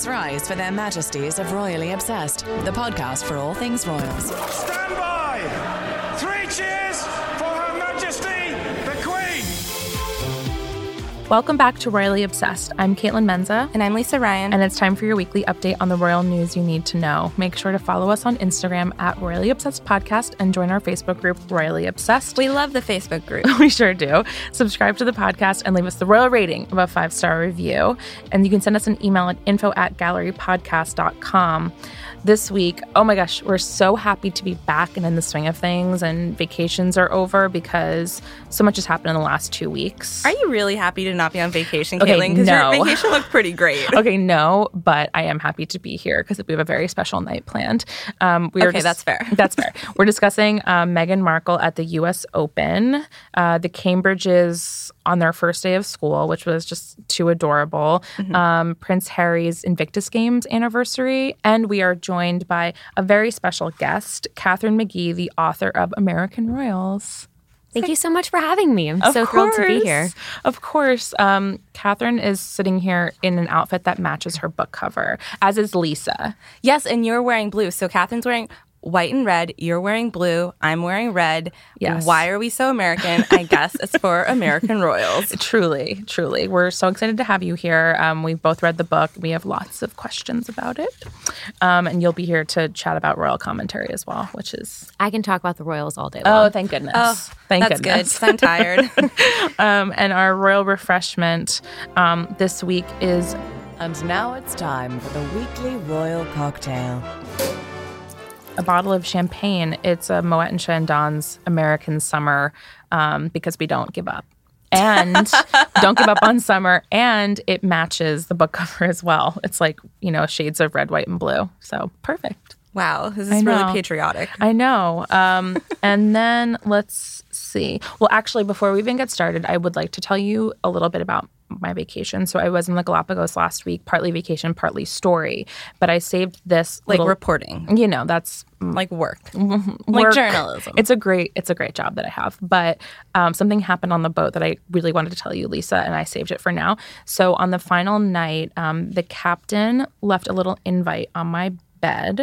Please rise for their majesties of Royally Obsessed, the podcast for all things royals. Stand by! Welcome back to Royally Obsessed. I'm Kaitlin Menza. And I'm Lisa Ryan. And it's time for your weekly update on the royal news you need to know. Make sure to follow us on Instagram at Royally Obsessed Podcast and join our Facebook group, Royally Obsessed. we love the Facebook group. we sure do. Subscribe to the podcast and leave us the royal rating of a five star review. And you can send us an email at info at gallerypodcast.com. This week, oh my gosh, we're so happy to be back and in the swing of things, and vacations are over because so much has happened in the last two weeks. Are you really happy to not be on vacation, Okay, Kaitlin? Because no. your vacation looked pretty great. okay, no, but I am happy to be here because we have a very special night planned. Um, we are Okay, that's fair. That's fair. We're discussing um, Meghan Markle at the U.S. Open, uh, the Cambridges on their first day of school, which was just too adorable. Mm-hmm. Um, Prince Harry's Invictus Games anniversary, and we are joined by a very special guest, Katharine McGee, the author of American Royals. Thank you so much for having me. I'm Of so thrilled to be here. Of course. Um, Katharine is sitting here in an outfit that matches her book cover, as is Lisa. Yes, and you're wearing blue. So Katharine's wearing white and red. You're wearing blue. I'm wearing red. Yes. Why are we so American? I guess it's for American royals. Truly, truly. We're so excited to have you here. Um, we've both read the book. We have lots of questions about it. Um, and you'll be here to chat about royal commentary as well, which is. I can talk about the Royals all day long. Oh, thank goodness. Oh, thank That's good goodness. because I'm tired. Um, and our royal refreshment um, this week is And now it's time for the weekly royal cocktail. A bottle of champagne. It's a Moet and Chandon's American Summer um, because we don't give up. And don't give up on summer. And it matches the book cover as well. It's like, you know, shades of red, white, and blue. So perfect. wow, this is really patriotic. I know. Um, and then let's see. Well, actually, before we even get started, I would like to tell you a little bit about my vacation. So I was in the Galapagos last week, partly vacation, partly story. But I saved this Like little, reporting, you know, that's like work, work. like journalism. It's a great it's a great job that I have. But um, something happened on the boat that I really wanted to tell you, Lisa, and I saved it for now. So on the final night, um, the captain left a little invite on my bed,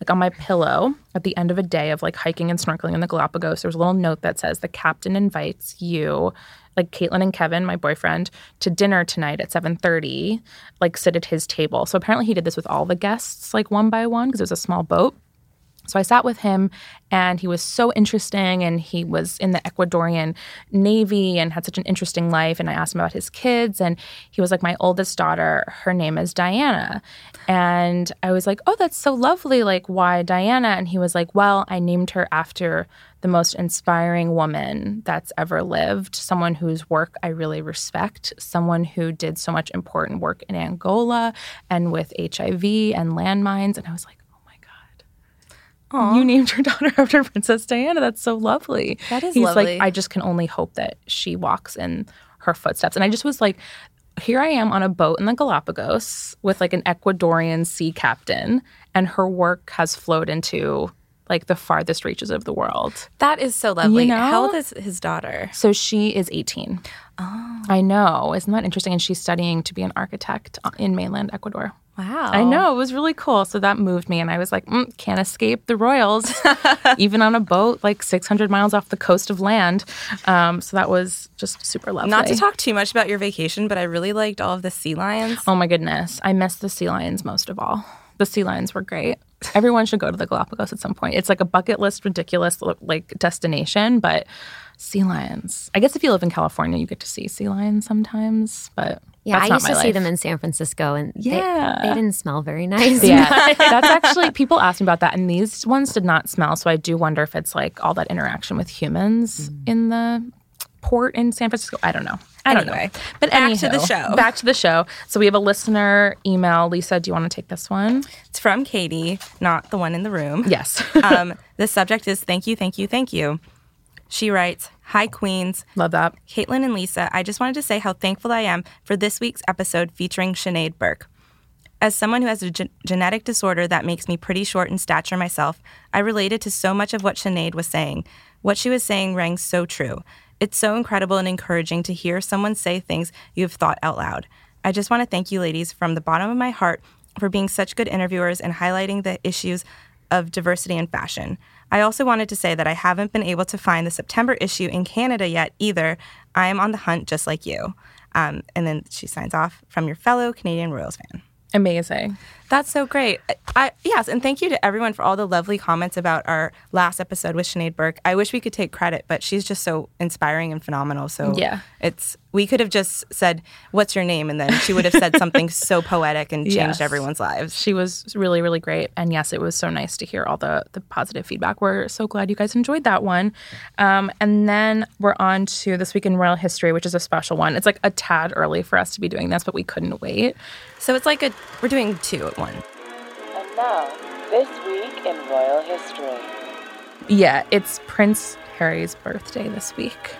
like on my pillow, at the end of a day of like hiking and snorkeling in the Galapagos. There's a little note that says the captain invites you. Like Kaitlin and Kevin, my boyfriend, to dinner tonight at 7:30. Like sit at his table. So apparently he did this with all the guests, like one by one, because it was a small boat. So I sat with him and he was so interesting and he was in the Ecuadorian Navy and had such an interesting life. And I asked him about his kids and he was like, My oldest daughter, her name is Diana. And I was like, Oh, that's so lovely. Like, why Diana? And he was like, Well, I named her after the most inspiring woman that's ever lived, someone whose work I really respect, someone who did so much important work in Angola and with HIV and landmines. And I was like, Oh my God. You named your daughter after Princess Diana. That's so lovely. That is He's lovely. like, I just can only hope that she walks in her footsteps. And I just was like, here I am on a boat in the Galapagos with like an Ecuadorian sea captain, and her work has flowed into like the farthest reaches of the world. that is so lovely. know? How old is his daughter? So she is 18. Oh. I know. Isn't that interesting? And she's studying to be an architect in mainland Ecuador. Wow. I know. It was really cool. So that moved me. And I was like, mm, can't escape the royals, even on a boat like 600 miles off the coast of land. Um, so that was just super lovely. Not to talk too much about your vacation, but I really liked all of the sea lions. Oh my goodness. I miss the sea lions most of all. The sea lions were great. Everyone should go to the Galapagos at some point. It's like a bucket list, ridiculous like destination, but sea lions. I guess if you live in California, you get to see sea lions sometimes, but Yeah, that's I used my to see them in San Francisco, and Yeah. they, didn't smell very nice. Yeah, that's actually people ask me about that, and these ones did not smell. So I do wonder if it's like all that interaction with humans mm. in the port in San Francisco. I don't know. I don't Anyway, know. But back to the show. Back to the show. So we have a listener email. Lisa, do you want to take this one? It's from Katie, not the one in the room. Yes. um, the subject is thank you, thank you, thank you. She writes, Hi, Queens. Love that. Caitlin and Lisa, I just wanted to say how thankful I am for this week's episode featuring Sinead Burke. As someone who has a gen- genetic disorder that makes me pretty short in stature myself, I related to so much of what Sinead was saying. What she was saying rang so true. It's so incredible and encouraging to hear someone say things you have thought out loud. I just want to thank you, ladies, from the bottom of my heart for being such good interviewers and highlighting the issues of diversity in fashion. I also wanted to say that I haven't been able to find the September issue in Canada yet either. I am on the hunt just like you. Um, and then she signs off from your fellow Canadian Royals fan. Amazing. That's so great. I, yes, and thank you to everyone for all the lovely comments about our last episode with Sinead Burke. I wish we could take credit, but she's just so inspiring and phenomenal. So Yeah. it's we could have just said, "What's your name?" and then she would have said something so poetic and changed Yes. everyone's lives. She was really, really great. And yes, it was so nice to hear all the, the positive feedback. We're so glad you guys enjoyed that one. Um, and then we're on to This Week in Royal History, which is a special one. It's like a tad early for us to be doing this, but we couldn't wait. So it's like a we're doing two at one. And now, this week in royal history. Yeah, it's Prince Harry's birthday this week.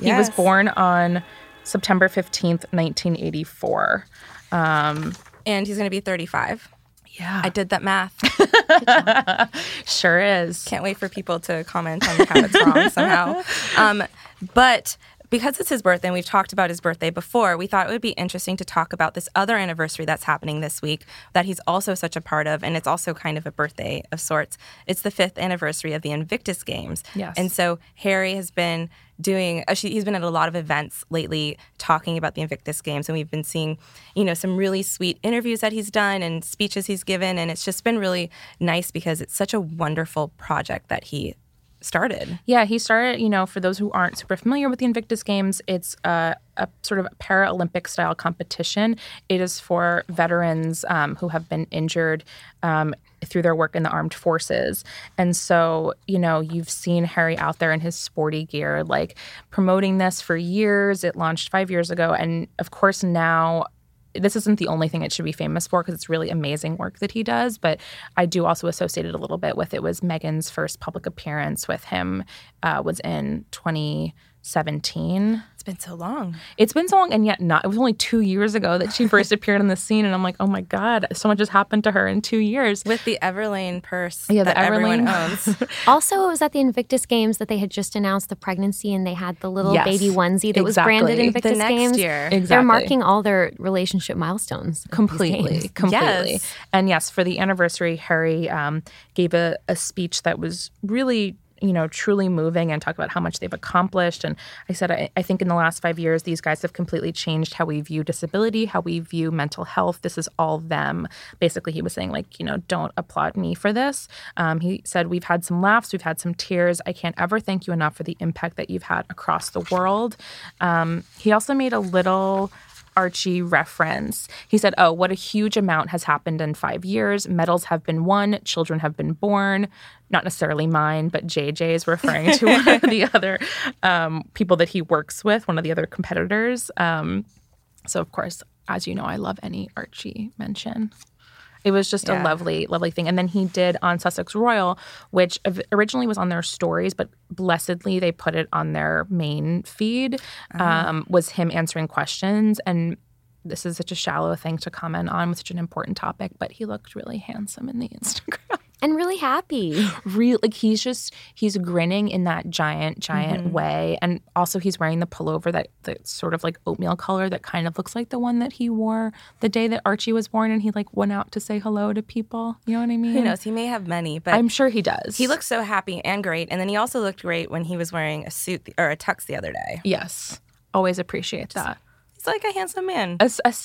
He was born on September 15th, 1984. Um, And he's going to be 35. yeah, I did that math. sure is. Can't wait for people to comment on how it's wrong somehow. Um, but because it's his birthday and we've talked about his birthday before, we thought it would be interesting to talk about this other anniversary that's happening this week that he's also such a part of. And it's also kind of a birthday of sorts. It's the fifth anniversary of the Invictus Games. Yes. And so Harry has been doing uh, he's been at a lot of events lately talking about the invictus games and we've been seeing you know some really sweet interviews that he's done and speeches he's given and it's just been really nice because it's such a wonderful project that he started Yeah, he started, you know, for those who aren't super familiar with the Invictus Games, it's a, a sort of Paralympic style competition. It is for veterans um, who have been injured um, through their work in the armed forces. And so, you know, you've seen Harry out there in his sporty gear, like promoting this for years. It launched five years ago. And of course, now this isn't the only thing it should be famous for because it's really amazing work that he does. But I do also associate it a little bit with it was Meghan's first public appearance with him uh, was in 2017. it's been so long It's been so long, and yet not. It was only two years ago that she first appeared on the scene, and I'm like, oh my god, so much has happened to her in two years. with the everlane purse Yeah, the that everyone Everlane. owns Also, it was at the Invictus Games that they had just announced the pregnancy and they had the little Yes, baby onesie that was branded. Invictus the next Games. year Exactly. They're marking all their relationship milestones. completely completely Yes. and yes for the anniversary harry um, gave a, a speech that was really you know truly moving and talk about how much they've accomplished. And i said I, I think in the last five years these guys have completely changed how we view disability how we view mental health. This is all them. Basically he was saying like you know don't applaud me for this. Um, he said we've had some laughs we've had some tears. I can't ever thank you enough for the impact that you've had across the world. Um, he also made a little Archie reference. He said, Oh, what a huge amount has happened in five years. Medals have been won, children have been born. Not necessarily mine, but JJ is referring to one of the other um, people that he works with, one of the other competitors. Um, so, of course, as you know, I love any Archie mention. It was just a lovely, lovely thing. And then he did on Sussex Royal, which originally was on their stories, but blessedly they put it on their main feed, um, was him answering questions. And this is such a shallow thing to comment on with such an important topic, but he looked really handsome in the Instagram. And really happy. Real, like he's just he's grinning in that giant, giant mm-hmm. way, and also he's wearing the pullover that that sort of like oatmeal color that kind of looks like the one that he wore the day that Archie was born, and he like went out to say hello to people. You know what I mean? who knows he may have many but I'm sure he does. he looks so happy and great and then he also looked great when he was wearing a suit or a tux the other day yes. Always appreciate that. He's like a handsome man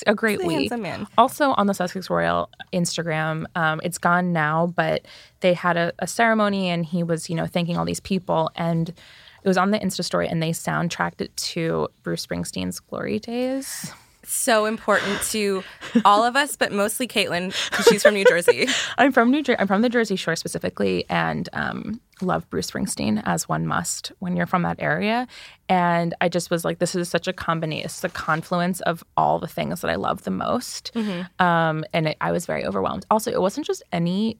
a great He's a handsome man. Also on the Sussex Royal Instagram, um, it's gone now, but they had a, a ceremony and he was, you know, thanking all these people and it was on the Insta story and they soundtracked it to Bruce Springsteen's Glory Days. so important to all of us, but mostly Kaitlin because she's from New Jersey. I'm from New Jersey. I'm from the Jersey Shore specifically, and um, love Bruce Springsteen as one must when you're from that area. And I just was like, this is such a combination, it's a confluence of all the things that I love the most. Um, and it, I was very overwhelmed. Also, it wasn't just any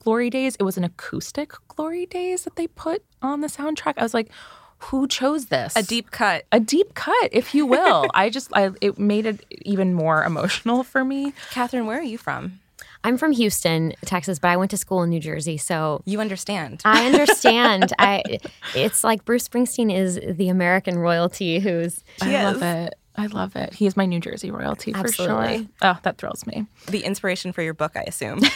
Glory Days, it was an acoustic Glory Days that they put on the soundtrack. I was like, who chose this? A deep cut. a deep cut, if you will. I just, I, it made it even more emotional for me. Katharine, where are you from? I'm from Houston, Texas, but I went to school in New Jersey, so You understand. I understand. I it's like Bruce Springsteen is the American royalty who's I love it. I love it. He is my New Jersey royalty for Absolutely. sure. Oh, that thrills me. the inspiration for your book, I assume.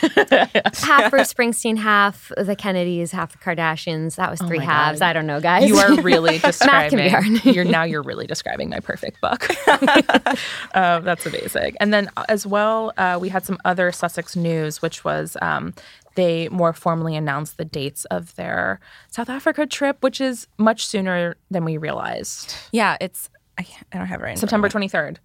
half Bruce Springsteen, half the Kennedys, half the Kardashians. That was three halves. God. I don't know, guys. You are really Math can be describing. hard. you're now you're really describing my perfect book. uh, that's amazing. And then uh, as well, uh, we had some other Sussex news, which was um, they more formally announced the dates of their South Africa trip, which is much sooner than we realized. yeah, it's. I, I don't have it right. September 23rd.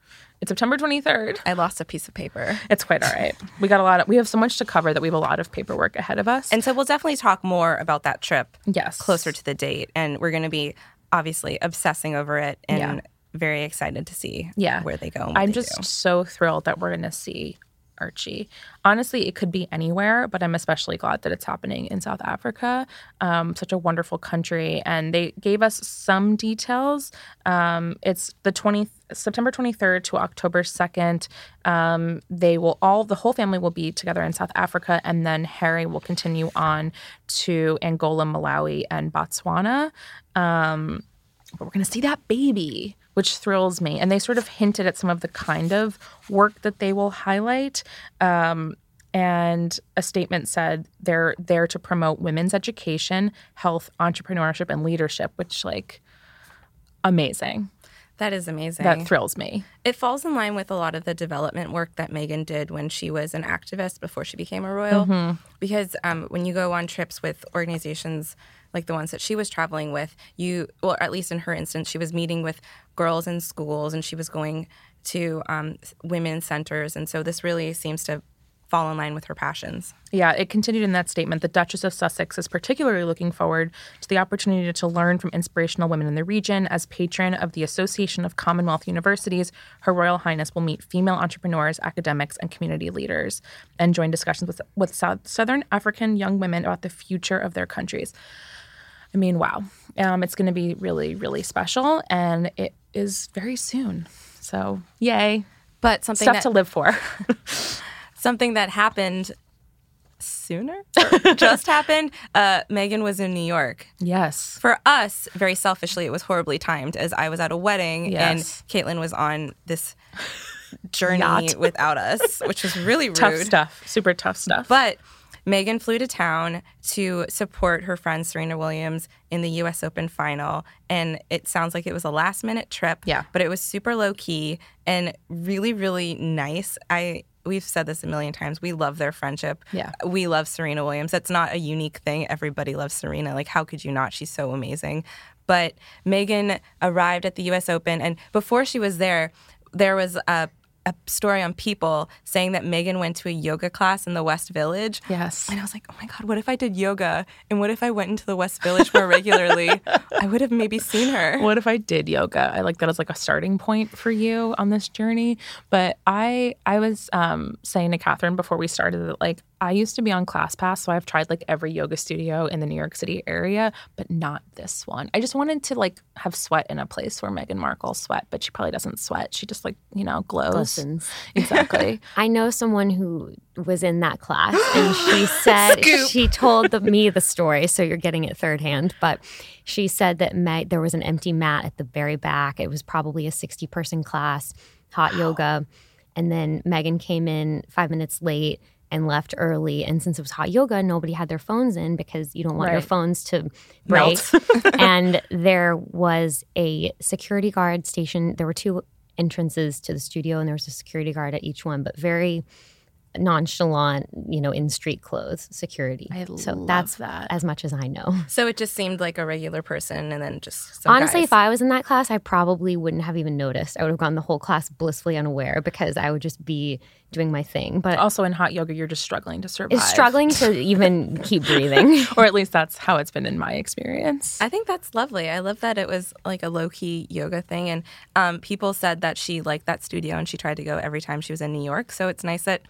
It's September 23rd. I lost a piece of paper. It's quite all right. We got a lot of. We have so much to cover that we have a lot of paperwork ahead of us. And so we'll definitely talk more about that trip yes, closer to the date. And we're going to be obviously obsessing over it and Yeah. very excited to see yeah where they go. I'm just do. so thrilled that we're going to see archie. Honestly it could be anywhere but i'm especially glad that it's happening in south africa. Um, such a wonderful country. And they gave us some details. Um, it's the 20 september 23rd to october 2nd um, they will all the whole family will be together in south africa and then harry will continue on to angola malawi and botswana. Um, but we're going to see that baby, which thrills me. And they sort of hinted at some of the kind of work that they will highlight. Um, and a statement said they're there to promote women's education, health, entrepreneurship, and leadership, which, like, amazing. that is amazing. That thrills me. It falls in line with a lot of the development work that Meghan did when she was an activist before she became a royal. Mm-hmm. Because um, when you go on trips with organizations like the ones that she was traveling with, you, well, at least in her instance, she was meeting with girls in schools and she was going to um, women's centers. And so this really seems to fall in line with her passions. Yeah, it continued in that statement. The Duchess of Sussex is particularly looking forward to the opportunity to learn from inspirational women in the region. As patron of the Association of Commonwealth Universities, Her Royal Highness will meet female entrepreneurs, academics, and community leaders and join discussions with, with South, Southern African young women about the future of their countries. I mean, wow. Um, it's going to be really, really special, and it is very soon. So, yay. But something Stuff that, to live for. something that happened sooner, just happened. Uh, Meghan was in New York. yes. For us, very selfishly, it was horribly timed as I was at a wedding Yes. and Kaitlin was on this journey without us, which was really rude. Tough stuff. Super tough stuff. But Meghan flew to town to support her friend Serena Williams in the US Open final. And it sounds like it was a last minute trip. Yeah. But it was super low key and really, really nice. I we've said this a million times. We love their friendship. Yeah. We love Serena Williams. That's not a unique thing. Everybody loves Serena. Like, how could you not? She's so amazing. But Meghan arrived at the US Open and before she was there, there was a a story on People saying that Meghan went to a yoga class in the West Village. Yes. And I was like, oh my God, what if I did yoga? And what if I went into the West Village more regularly? I would have maybe seen her. What if I did yoga? I like that as like a starting point for you on this journey. But I I was um, saying to Catherine before we started that like I used to be on ClassPass, so I've tried like every yoga studio in the New York City area, but not this one. I just wanted to like have sweat in a place where Meghan Markle sweat, but she probably doesn't sweat. She just like you know glows. Glistens. Exactly. I know someone who was in that class, and she said she told the, me the story, so you're getting it third hand. But she said that Meg, there was an empty mat at the very back. It was probably a 60 person class, hot yoga, and then Meghan came in five minutes late and left early. And since it was hot yoga, nobody had their phones in because you don't want your phones to break. And there was a security guard station. There were two entrances to the studio, and there was a security guard at each one, but very nonchalant, you know, in street clothes security. I so love that's that. as much as I know. So it just seemed like a regular person, and then just some Honestly, guys. if I was in that class, I probably wouldn't have even noticed. I would have gone the whole class blissfully unaware because I would just be doing my thing. But Also, in hot yoga, you're just struggling to survive. it's struggling to even keep breathing. or at least that's how it's been in my experience. I think that's lovely. I love that it was like a low key yoga thing. And um, people said that she liked that studio and she tried to go every time she was in New York. So it's nice that,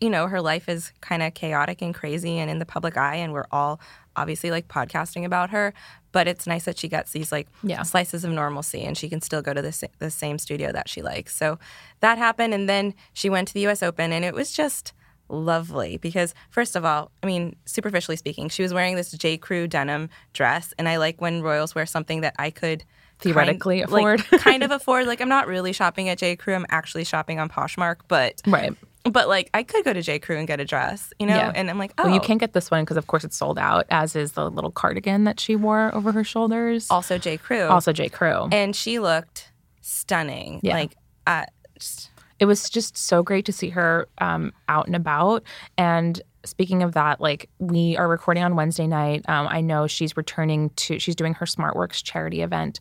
you know, her life is kind of chaotic and crazy and in the public eye. And we're all obviously like podcasting about her. But it's nice that she gets these like Yeah. slices of normalcy and she can still go to the, sa- the same studio that she likes. So that happened. And then she went to the US Open and it was just lovely because first of all, I mean, superficially speaking, she was wearing this J. Crew denim dress, and I like when royals wear something that I could Theoretically kind, afford. like, kind of afford. Like I'm not really shopping at J. Crew. I'm actually shopping on Poshmark, but right. But like I could go to J. Crew and get a dress, you know. Yeah. And I'm like, oh, Well, you can't get this one because, of course, it's sold out, as is the little cardigan that she wore over her shoulders. also J. Crew. Also, J. Crew. and she looked stunning. Yeah. Like, uh, just, it was just so great to see her um, out and about. And speaking of that, like we are recording on Wednesday night. Um, I know she's returning to. She's doing her SmartWorks charity event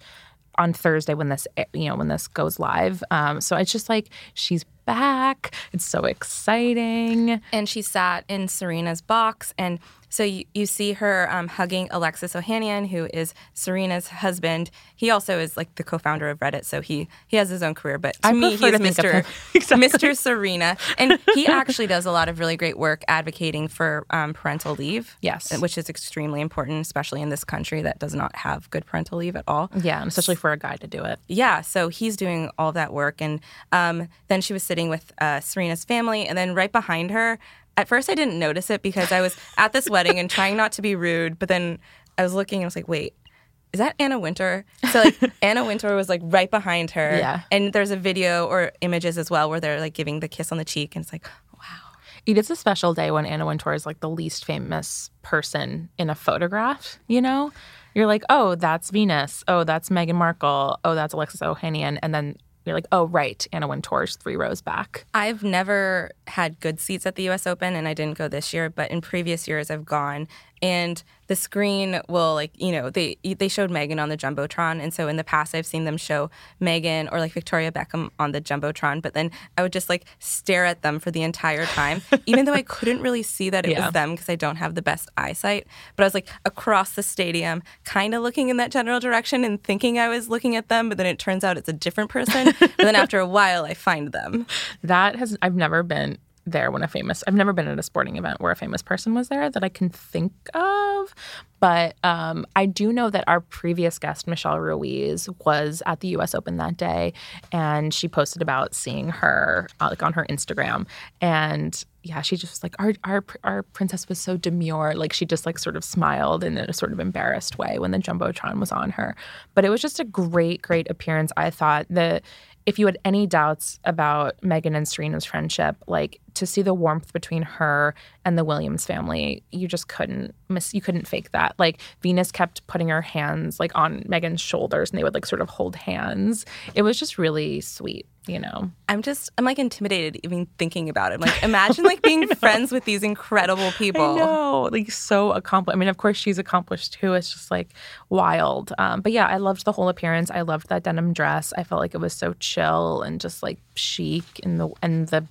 on Thursday when this you know when this goes live. Um, so it's just like she's back. It's so exciting. and she sat in Serena's box. And so you, you see her um, hugging Alexis Ohanian, who is Serena's husband. He also is like the co-founder of Reddit, so he he has his own career. But to I me, he's Mr. Exactly. Mr. Serena, and he actually does a lot of really great work advocating for um, parental leave. Yes. which is extremely important, especially in this country that does not have good parental leave at all. Yeah, especially for a guy to do it. Yeah, so he's doing all that work. And um, then she was sitting with uh, Serena's family. And then right behind her, at first I didn't notice it because I was at this wedding and trying not to be rude. But then I was looking and I was like, wait, is that Anna Wintour? So like Anna Wintour was like right behind her. Yeah. And there's a video or images as well where they're like giving the kiss on the cheek. And it's like, wow. It is a special day when Anna Wintour is like the least famous person in a photograph, you know? You're like, oh, that's Venus. Oh, that's Meghan Markle. Oh, that's Alexis Ohanian. And then you're like, oh, right, Anna Wintour's three rows back. I've never had good seats at the US Open and I didn't go this year, but in previous years I've gone and the screen will like, you know, they they showed Meghan on the Jumbotron and so in the past I've seen them show Meghan or like Victoria Beckham on the Jumbotron, but then I would just like stare at them for the entire time even though I couldn't really see that it Yeah. was them because I don't have the best eyesight, but I was like across the stadium kind of looking in that general direction and thinking I was looking at them, but then it turns out it's a different person. but then after a while I find them. That has, I've never been there when a famous, I've never been at a sporting event where a famous person was there that I can think of. But um, I do know that our previous guest, Michelle Ruiz, was at the US Open that day and she posted about seeing her uh, like on her Instagram. And yeah, she just was like, our, our, our princess was so demure. Like she just like sort of smiled in a sort of embarrassed way when the Jumbotron was on her. But it was just a great, great appearance. I thought that if you had any doubts about Meghan and Serena's friendship, like to see the warmth between her and the Williams family, you just couldn't miss. You couldn't fake that. Like Venus kept putting her hands like on Meghan's shoulders, and they would like sort of hold hands. It was just really sweet, you know. I'm just I'm like intimidated even thinking about it. I'm like imagine like being friends with these incredible people. I know, like so accomplished. I mean, of course, she's accomplished too. It's just like wild. Um, but yeah, I loved the whole appearance. I loved that denim dress. I felt like it was so chill and just like chic, and the and the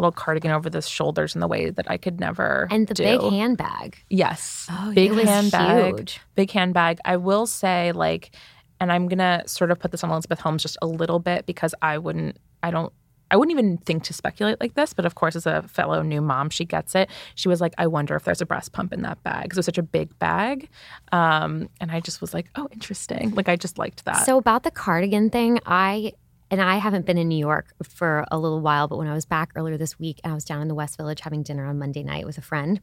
little cardigan over the shoulders in the way that I could never. And the do. big handbag. Yes. Oh, big handbag. huge. Big handbag. I will say, like, and I'm gonna sort of put this on Elizabeth Holmes just a little bit because I wouldn't, I don't, I wouldn't even think to speculate like this. But of course, as a fellow new mom, she gets it. She was like, I wonder if there's a breast pump in that bag because it was such a big bag. Um, and I just was like, oh, interesting. Like, I just liked that. So about the cardigan thing, I and I haven't been in New York for a little while, but when I was back earlier this week, I was down in the West Village having dinner on Monday night with a friend,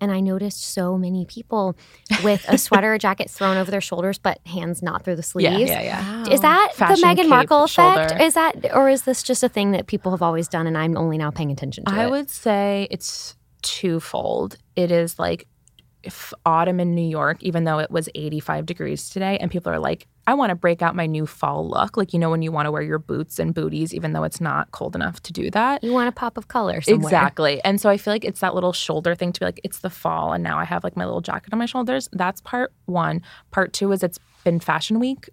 and I noticed so many people with a sweater or jacket thrown over their shoulders, but hands not through the sleeves. yeah, yeah, yeah. Is that Fashion the Meghan cape Markle effect? shoulder. Is that, or is this just a thing that people have always done, and I'm only now paying attention to I it? would say it's twofold. It is like if autumn in New York, even though it was 85 degrees today, and people are like, I want to break out my new fall look. Like, you know, when you want to wear your boots and booties, even though it's not cold enough to do that. You want a pop of color somewhere. Exactly. And so I feel like it's that little shoulder thing to be like, it's the fall. And now I have like my little jacket on my shoulders. That's part one. Part two is it's been fashion week.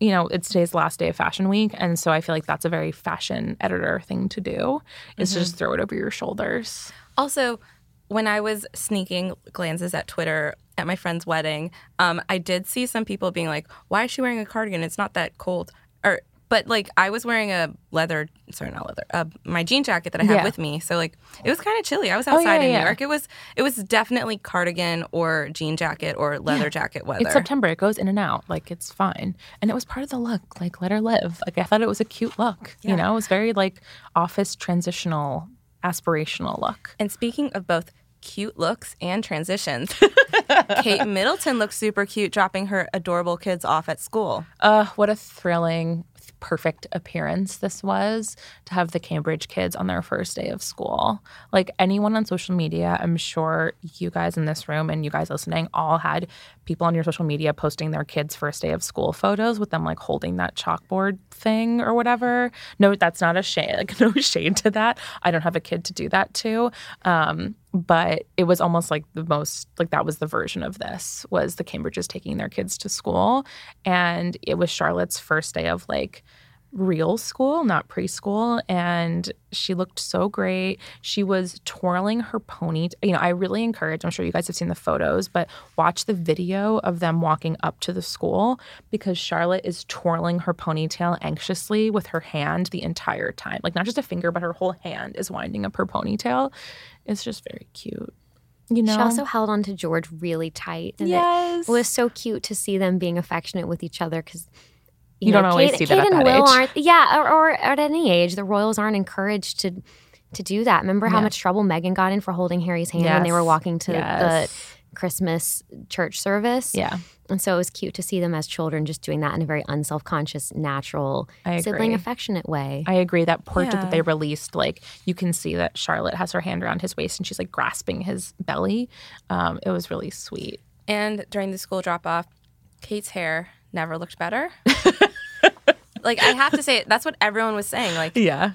You know, it's today's last day of fashion week. And so I feel like that's a very fashion editor thing to do is to just throw it over your shoulders. Also, when I was sneaking glances at Twitter at my friend's wedding, um, I did see some people being like, "Why is she wearing a cardigan? It's not that cold." Or, but like, I was wearing a leather, sorry, not leather, uh, my jean jacket that I had Yeah. with me, so like, it was kind of chilly. I was Oh, outside yeah, in yeah. New York. It was, it was definitely cardigan or jean jacket or leather jacket weather. It's September. It goes in and out. Like it's fine. And it was part of the look. Like let her live. Like I thought it was a cute look. You know, it was very like office transitional, aspirational look. And speaking of both cute looks and transitions, Kate Middleton looks super cute dropping her adorable kids off at school. Uh, what a thrilling, perfect appearance this was to have the Cambridge kids on their first day of school. Like anyone on social media, I'm sure you guys in this room and you guys listening all had people on your social media posting their kids' first day of school photos with them like holding that chalkboard thing or whatever. No, that's not a shade. Like no shade to that. I don't have a kid to do that to. Um, but it was almost like the most like that was the version of this was the Cambridges taking their kids to school. And it was Charlotte's first day of like real school, not preschool. And she looked so great. She was twirling her pony. You know, I really encourage, I'm sure you guys have seen the photos, but watch the video of them walking up to the school because Charlotte is twirling her ponytail anxiously with her hand the entire time. Like, not just a finger, but her whole hand is winding up her ponytail. It's just very cute. You know? She also held on to George really tight. And Yes. it was so cute to see them being affectionate with each other because You don't always see that at and that Will age. aren't. Yeah, or, or at any age, the royals aren't encouraged to to do that. Remember how Yeah. much trouble Meghan got in for holding Harry's hand when they were walking to Yes. the Christmas church service? Yeah. And so it was cute to see them as children just doing that in a very unself conscious, natural, sibling affectionate way. I agree. That portrait Yeah. that they released, like you can see that Charlotte has her hand around his waist and she's like grasping his belly. Um, it was really sweet. And during the school drop off, Kate's hair never looked better. like I have to say, that's what everyone was saying. Like Yeah.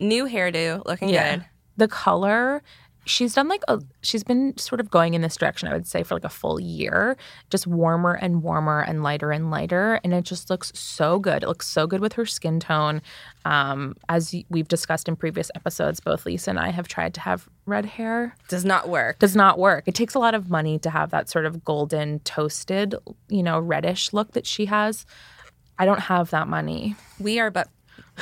new hairdo, looking Yeah. good. The color, she's done like a, she's been sort of going in this direction, I would say, for like a full year, just warmer and warmer and lighter and lighter. And it just looks so good. It looks so good with her skin tone. Um, as we've discussed in previous episodes, both Lisa and I have tried to have red hair. Does not work. does not work. It takes a lot of money to have that sort of golden toasted, you know, reddish look that she has. I don't have that money. We are but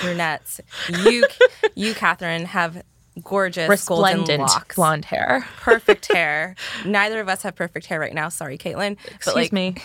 brunettes. You, you, Katharine, have gorgeous golden Resplendent locks, blonde hair. perfect hair. Neither of us have perfect hair right now. Sorry, Kaitlin. Excuse but like me.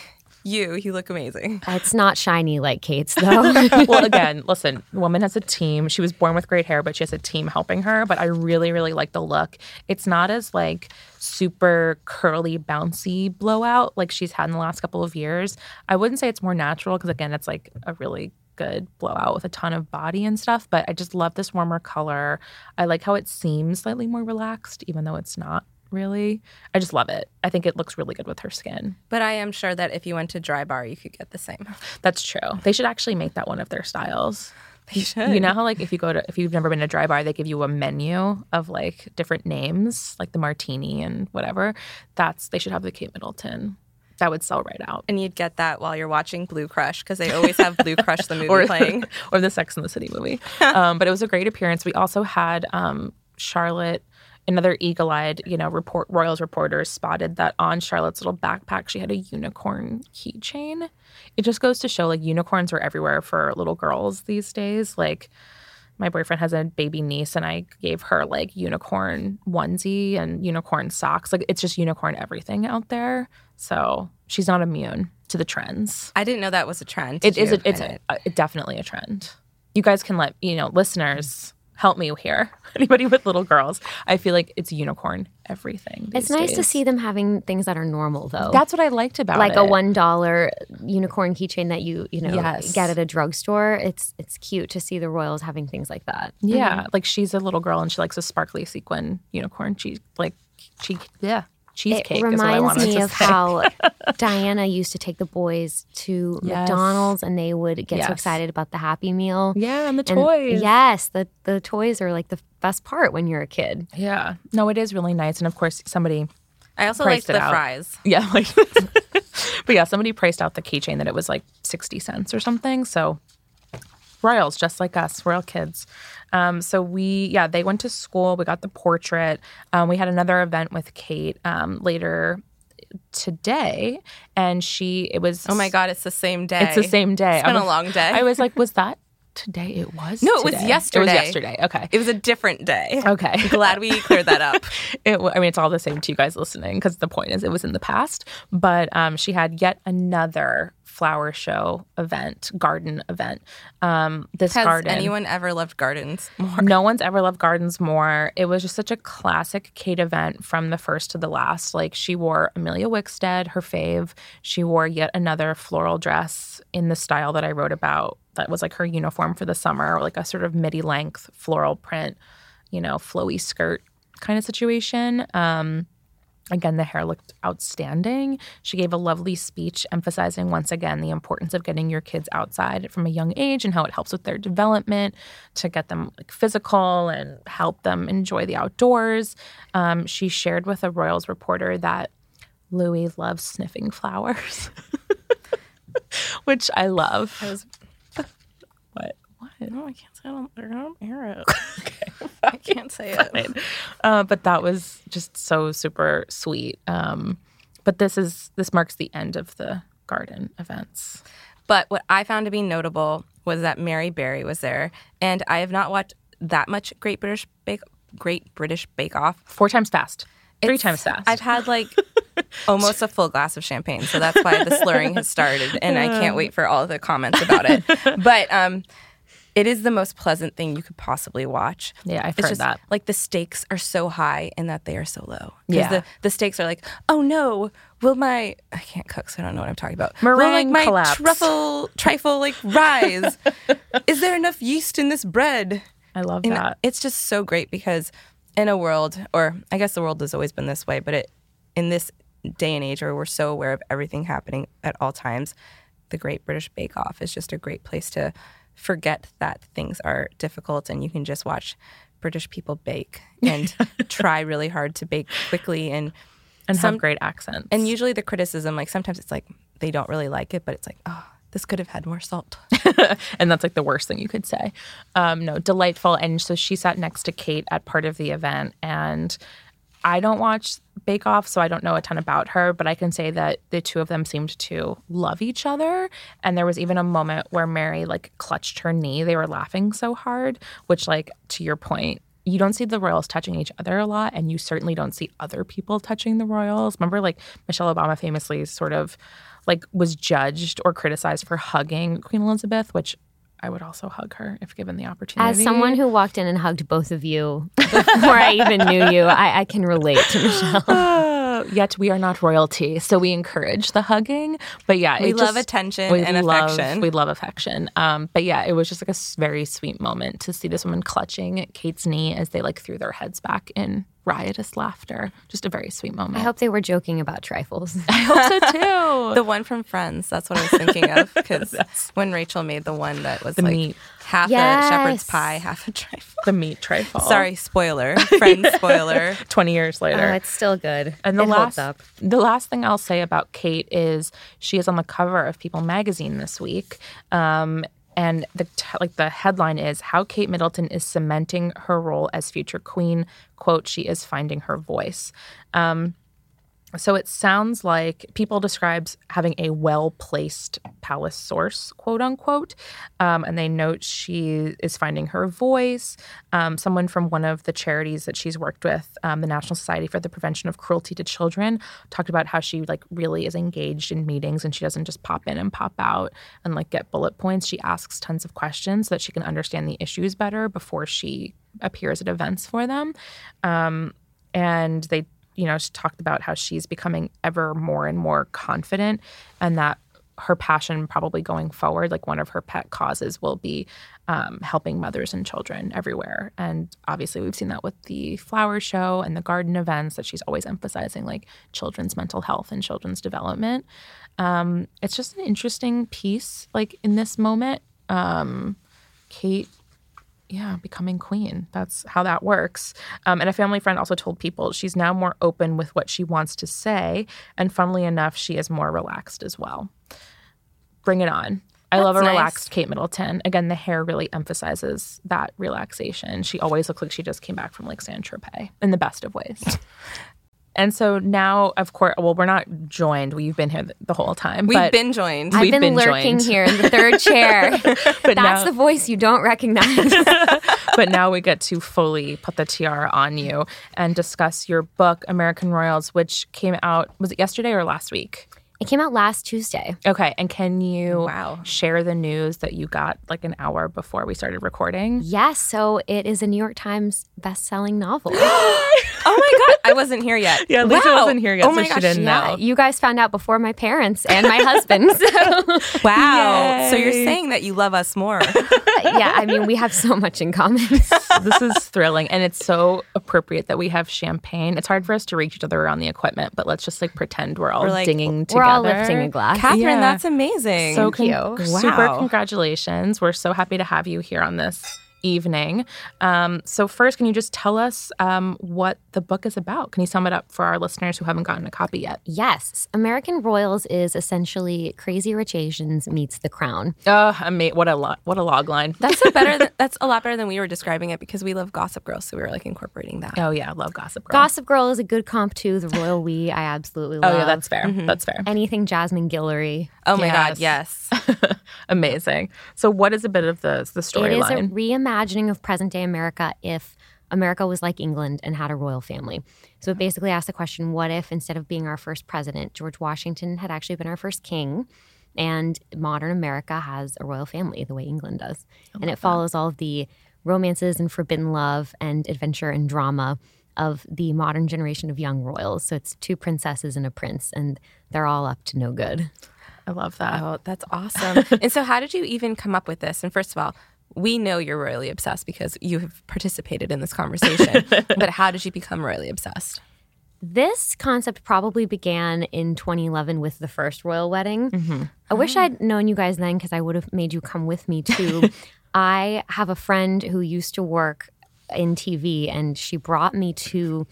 You, you look amazing. It's not shiny like Kate's though. well, again, listen, woman has a team. She was born with great hair, but she has a team helping her. But I really, really like the look. It's not as like super curly, bouncy blowout like she's had in the last couple of years. I wouldn't say it's more natural because again, it's like a really good blowout with a ton of body and stuff. But I just love this warmer color. I like how it seems slightly more relaxed, even though it's not really. I just love it. I think it looks really good with her skin. But I am sure that if you went to Dry Bar, you could get the same. That's true. They should actually make that one of their styles. They should. You know how like if you go to if you've never been to dry bar, they give you a menu of like different names, like the martini and whatever. That's they should have the Kate Middleton. That would sell right out. And you'd get that while you're watching Blue Crush because they always have Blue Crush the movie or playing. or the Sex and the City movie. um, but it was a great appearance. We also had um, Charlotte, another eagle-eyed, you know, report Royals reporter spotted that on Charlotte's little backpack she had a unicorn keychain. It just goes to show like unicorns are everywhere for little girls these days. Like my boyfriend has a baby niece and I gave her like unicorn onesie and unicorn socks. Like it's just unicorn everything out there. So she's not immune to the trends. I didn't know that was a trend. It is. A, it's a, a- definitely a trend. You guys can let you know, listeners. Help me here. Anybody with little girls, I feel like it's unicorn everything. it's nice to see them having things that are normal though. That's what I liked about it. like it. a one dollar unicorn keychain that you you know Yes. get at a drugstore. It's it's cute to see the royals having things like that. Yeah, mm-hmm. like she's a little girl and she likes a sparkly sequin unicorn. She like she yeah. Cheesecake. It is what I reminds me to of say. how Diana used to take the boys to Yes. McDonald's and they would get Yes. so excited about the Happy Meal. yeah, and the And toys. yes, the the toys are like the best part when you're a kid. yeah. No, it is really nice, and of course, somebody I also like the out. fries. Yeah, like but yeah, somebody priced out the keychain that it was like 60 cents or something. So royals, just like us, royal kids. Um, so we, yeah, they went to school. We got the portrait. Um, we had another event with Kate um, later today, and she, it was, Oh my god, it's the same day. it's the same day. It's been a long day. I was like, was that today? It was. No, it was yesterday It was yesterday. Okay. It was a different day. Okay. Glad we cleared that up. it, I mean, it's all the same to you guys listening because the point is it was in the past. But um, she had yet another flower show event, garden event. Um, this Has garden. anyone ever loved gardens more? no one's ever loved gardens more. It was just such a classic Kate event from the first to the last. Like she wore Emilia Wickstead, her fave. She wore yet another floral dress in the style that I wrote about. That was like her uniform for the summer, like a sort of midi length floral print, you know, flowy skirt kind of situation. Um, Again, the hair looked outstanding. She gave a lovely speech emphasizing once again the importance of getting your kids outside from a young age and how it helps with their development to get them like, physical and help them enjoy the outdoors. Um, she shared with a Royals reporter that Louis loves sniffing flowers, which I love. what? No, I can't say it. on- gonna air it. I can't say it. uh, but that was just so super sweet. Um, but this is this marks the end of the garden events. But what I found to be notable was that Mary Berry was there, and I have not watched that much Great British Bake Great British Bake Off. Four times fast, three It's- times fast. I've had like almost a full glass of champagne, so that's why the slurring has started, and I can't wait for all the comments about it. But um, it is the most pleasant thing you could possibly watch. Yeah, I've it's heard just, that. Like the stakes are so high, and that they are so low. Yeah. the, the stakes are like, oh no, will my I can't cook, so I don't know what I'm talking about. will Meringue like, my truffle trifle like rise? is there enough yeast in this bread? I love And that. it's just so great because in a world, or I guess the world has always been this way, but it in this day and age where we're so aware of everything happening at all times, the Great British Bake Off is just a great place to forget that things are difficult and you can just watch British people bake and try really hard to bake quickly and and some- have great accents. and usually the criticism like sometimes it's like they don't really like it but it's like oh this could have had more salt and that's like the worst thing you could say. Um, no, delightful. And so she sat next to Kate at part of the event, and I don't watch Bake Off, so I don't know a ton about her, but I can say that the two of them seemed to love each other. And there was even a moment where Mary like clutched her knee. They were laughing so hard, which, like, to your point, you don't see the royals touching each other a lot, and you certainly don't see other people touching the royals. Remember, like Michelle Obama famously sort of like was judged or criticized for hugging Queen Elizabeth, which I would also hug her if given the opportunity. As someone who walked in and hugged both of you before I even knew you, I, I can relate to Michelle. Uh, yet we are not royalty, so we encourage the hugging. But yeah, we love just- attention we and love- affection We love affection. Um, but yeah, it was just like a very sweet moment to see this woman clutching Kate's knee as they like threw their heads back in riotous laughter. Just a very sweet moment. I hope they were joking about trifles. I hope so too. the one from Friends. That's what I was thinking of because when Rachel made the one that was The like meat. half a shepherd's pie, half a trifle. the meat trifle. Sorry, spoiler. Friends spoiler. Twenty years later. oh, it's still good. And the it last, holds up. the last thing I'll say about Kate is she is on the cover of People magazine this week, um, and the t- like the headline is how Kate Middleton is cementing her role as future queen. "Quote: She is finding her voice." Um, so it sounds like people describes having a well-placed palace source, quote unquote, um, and they note she is finding her voice. Um, someone from one of the charities that she's worked with, um, the National Society for the Prevention of Cruelty to Children, talked about how she like really is engaged in meetings and she doesn't just pop in and pop out and like get bullet points. She asks tons of questions so that she can understand the issues better before she appears at events for them. Um, and they you know she talked about how she's becoming ever more and more confident and that her passion probably going forward, like one of her pet causes will be um, helping mothers and children everywhere. And obviously, we've seen that with the flower show and the garden events that she's always emphasizing, like children's mental health and children's development. Um, it's just an interesting piece, like in this moment. Um, Kate yeah, becoming queen. That's how that works. Um, and a family friend also told people she's now more open with what she wants to say. And funnily enough, she is more relaxed as well. Bring it on. I love a nice. relaxed Kate Middleton. Again, the hair really emphasizes that relaxation. She always looks like she just came back from like San Tropez in the best of ways. and so now, of course, well, we're not joined. We've been here the, the whole time. We've been joined. I've We've been, been lurking joined. here in the third chair. but That's now, the voice you don't recognize. but now we get to fully put the tiara on you and discuss your book, American Royals, which came out, was it yesterday or last week? It came out last Tuesday. Okay. And can you Wow. share the news that you got like an hour before we started recording? Yes, so it is a New York Times best-selling novel. oh my god, I wasn't here yet. Yeah, Lisa Wow. wasn't here yet, Oh so my she gosh, didn't yeah. know. you guys found out before my parents and my husband. So Wow. So you're saying that you love us more. yeah, I mean, we have so much in common. this is thrilling. And it's so appropriate that we have champagne. It's hard for us to reach each other around the equipment, but let's just like pretend we're all We're, like, dinging We're together. all lifting a glass. Katharine, Yeah. that's amazing. So Thank con- you. super congratulations. We're so happy to have you here on this evening. Um, so first, can you just tell us um, what the book is about? Can you sum it up for our listeners who haven't gotten a copy yet? Yes, American Royals is essentially Crazy Rich Asians meets The Crown. Oh, ama- what a lo- what a log line. that's a better. Than, that's a lot better than we were describing it because we love Gossip Girl, so we were like incorporating that. Oh yeah, I love Gossip Girl. Gossip Girl is a good comp to The Royal We. I absolutely love. It. Oh yeah, that's fair. That's fair. anything Jasmine Guillory. Oh my god, Yes. yes. Amazing. So, what is a bit of the the It is a storyline? Reimagining of present day America if America was like England and had a royal family. So it basically asks the question what if instead of being our first president, George Washington had actually been our first king? And modern America has a royal family the way England does. Oh and it follows all of the romances and forbidden love and adventure and drama of the modern generation of young royals. So it's two princesses and a prince, and they're all up to no good. I love that. Oh, that's awesome. and so, how did you even come up with this? And first of all, we know you're royally obsessed because you have participated in this conversation. but how did you become royally obsessed? This concept probably began in 2011 with the first royal wedding. Mm-hmm. I wish ah. I'd known you guys then because I would have made you come with me too. I have a friend who used to work in TV and she brought me to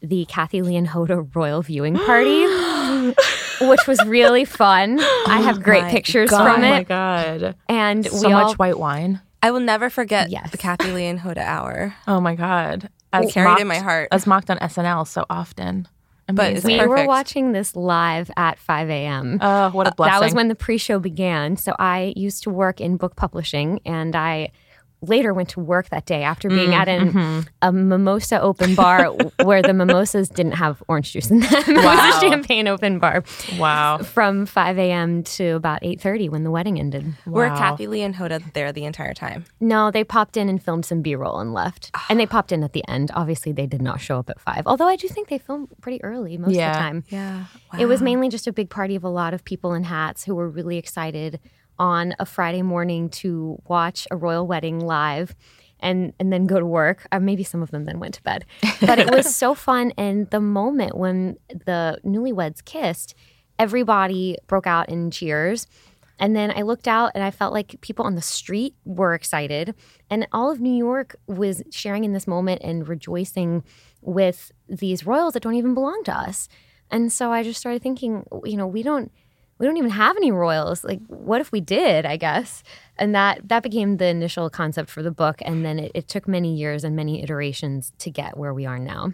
the Kathie Lee and Hoda royal viewing party, which was really fun. I have great pictures oh from it. Oh my god, And so we much all, white wine. I will never forget Yes. the Kathie Lee and Hoda hour. Oh my god, as carried in my heart. as mocked on SNL so often. But it's Amazing. we were watching this live at 5 a.m. Oh, what a blessing! That was when the pre-show began. So I used to work in book publishing, and I later went to work that day after being mm, at an, mm-hmm. a mimosa open bar where the mimosas didn't have orange juice in them. it was Wow. a champagne open bar wow. from 5 a.m. to about 8.30 when the wedding ended. Were Wow. Kathie Lee and Hoda there the entire time? No, they popped in and filmed some B-roll and left. and they popped in at the end. Obviously, they did not show up at 5. Although I do think they filmed pretty early most Yeah. of the time. Yeah. It was mainly just a big party of a lot of people in hats who were really excited on a Friday morning to watch a royal wedding live and and then go to work. Uh, maybe some of them then went to bed. But it was so fun and the moment when the newlyweds kissed, everybody broke out in cheers. And then I looked out and I felt like people on the street were excited. And all of New York was sharing in this moment and rejoicing with these royals that don't even belong to us. And so I just started thinking, you know, we don't we don't even have any royals. Like, what if we did, I guess? And that that became the initial concept for the book. And then it, it took many years and many iterations to get where we are now.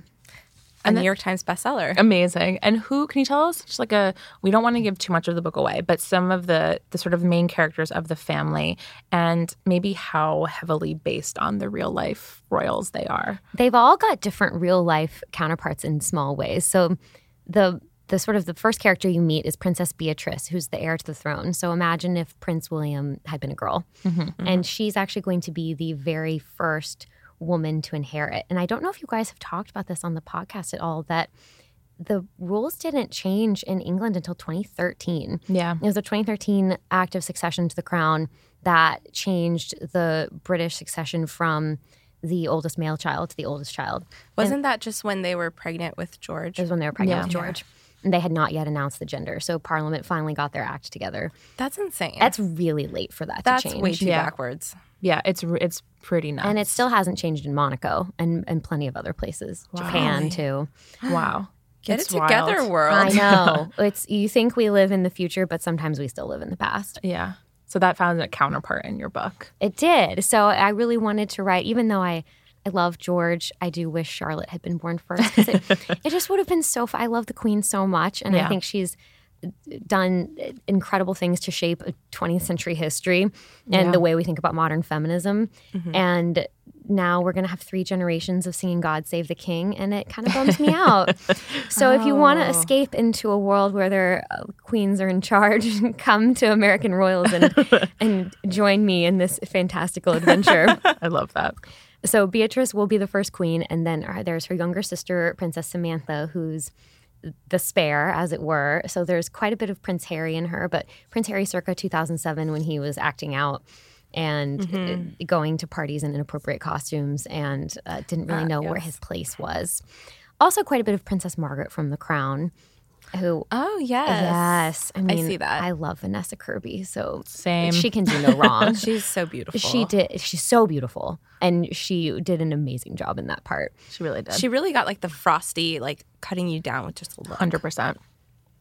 A New York Times bestseller. Amazing. And who can you tell us just like a we don't want to give too much of the book away, but some of the the sort of main characters of the family and maybe how heavily based on the real life royals they are. they've all got different real life counterparts in small ways. So the the sort of the first character you meet is Princess Beatrice, who's the heir to the throne. So imagine if Prince William had been a girl. Mm-hmm, mm-hmm. And she's actually going to be the very first woman to inherit. And I don't know if you guys have talked about this on the podcast at all that the rules didn't change in England until 2013. Yeah. It was a 2013 Act of Succession to the Crown that changed the British succession from the oldest male child to the oldest child. Wasn't that just when they were pregnant with George? It was when they were pregnant Yeah. with George. And they had not yet announced the gender. So Parliament finally got their act together. That's insane. That's really late for that That's to change. way too Yeah. backwards. Yeah, it's it's pretty nuts. and it still hasn't changed in Monaco and, and plenty of other places. Japan too. wow. Get It's it together, wild. world. I know. it's you think we live in the future, but sometimes we still live in the past. Yeah. So that found a counterpart in your book. It did. So I really wanted to write, even though I, I love George, I do wish Charlotte had been born first it, it just would have been so fun. I love the Queen so much. And Yeah. I think she's uh, done uh, incredible things to shape a 20th century history and Yeah. the way we think about modern feminism. Mm-hmm. And now we're going to have three generations of singing God Save the King, and it kind of bums me out. So if you want to oh. escape into a world where their uh, queens are in charge, come to American Royals and, and join me in this fantastical adventure. I love that. So Beatrice will be the first queen, and then uh, there's her younger sister, Princess Samantha, who's the spare, as it were. So there's quite a bit of Prince Harry in her, but Prince Harry circa 2007 when he was acting out and uh, going to parties in inappropriate costumes and uh, didn't really know where his place was. Also, quite a bit of Princess Margaret from The Crown, who Oh yes. Yes, I mean, I see that. I love Vanessa Kirby, so Same. she can do no wrong. She's so beautiful. she did. She's so beautiful, and she did an amazing job in that part. She really did. She really got like the frosty, like cutting you down with just a look. 100%.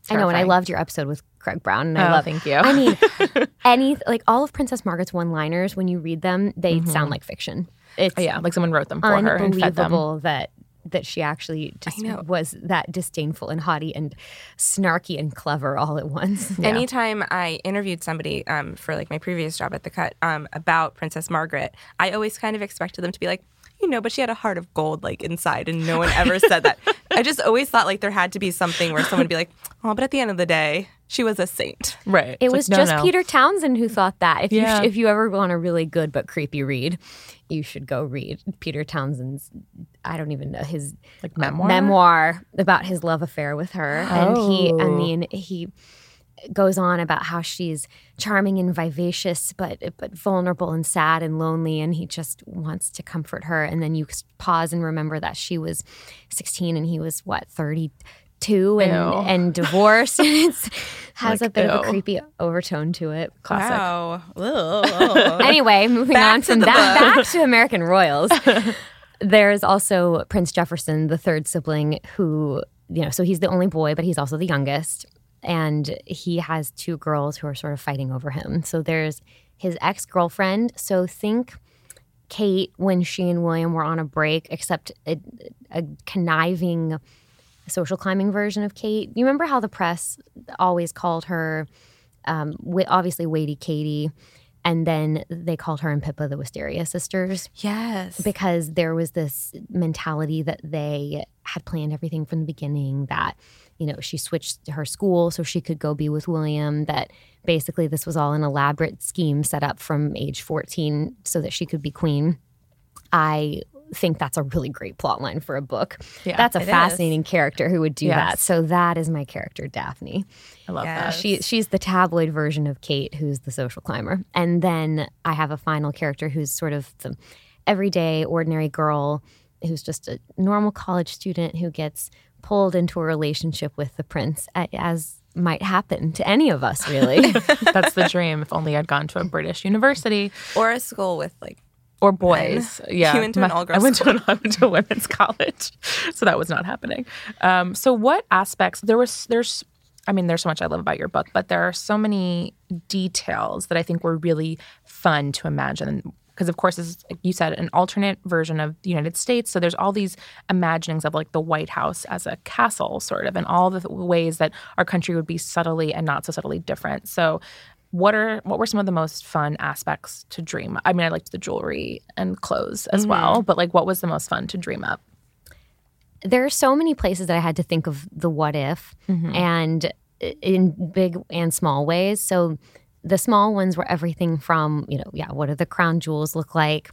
I know, and I loved your episode with Craig Brown, and I Oh, love. thank you. I mean, any like all of Princess Margaret's one-liners when you read them, they mm-hmm. sound like fiction. It's Oh, yeah, like someone wrote them for her and fed them. unbelievable that that she actually just was that disdainful and haughty and snarky and clever all at once. Anytime I interviewed somebody um, for like my previous job at the Cut um, about Princess Margaret, I always kind of expected them to be like, you know, but she had a heart of gold like inside, and no one ever said that. I just always thought like there had to be something where someone would be like, oh, but at the end of the day, she was a saint. Right. It was like, just no. Peter Townsend who thought that. If yeah. you if you ever want a really good but creepy read, you should go read Peter Townsend's I don't even know his like uh, memoir memoir about his love affair with her oh. and he I oh. mean he goes on about how she's charming and vivacious but but vulnerable and sad and lonely and he just wants to comfort her and then you pause and remember that she was 16 and he was what 30 Two and and divorced. and it has like, a bit ew. of a creepy overtone to it. Classic. Wow. anyway, moving back on from that book. back to American royals. There's also Prince Jefferson, the third sibling, who you know, so he's the only boy, but he's also the youngest, and he has two girls who are sort of fighting over him. So there's his ex girlfriend. So think Kate when she and William were on a break, except a, a conniving social climbing version of Kate. You remember how the press always called her, um, obviously, Waity Katie, and then they called her and Pippa the Wisteria sisters yes. because there was this mentality that they had planned everything from the beginning that you know she switched her school so she could go be with william that basically this was all an elaborate scheme set up from age 14 so that she could be queen i think that's a really great plot line for a book Yeah, that's a it is. fascinating character who would do that so that is my character daphne I love Yeah. that. she she's the tabloid version of Kate, who's the social climber. And then I have a final character who's sort of the everyday, ordinary girl who's just a normal college student who gets pulled into a relationship with the prince, as might happen to any of us, really. That's the dream. If only I'd gone to a British university or a school with like or boys. Yeah, You went to an My- all-girls I went to an, I went to a women's college, so that was not happening. Um, so, what aspects there was? There's, I mean, there's so much I love about your book, but there are so many details that I think were really fun to imagine. Because of course, as you said, an alternate version of the United States. So there's all these imaginings of like the White House as a castle, sort of, and all the ways that our country would be subtly and not so subtly different. So what are what were some of the most fun aspects to dream? I mean, I liked the jewelry and clothes as mm-hmm. well, but like, what was the most fun to dream up? there are so many places that I had to think of the what if mm-hmm. and in big and small ways. So the small ones were everything from, you know, yeah, what do the crown jewels look like?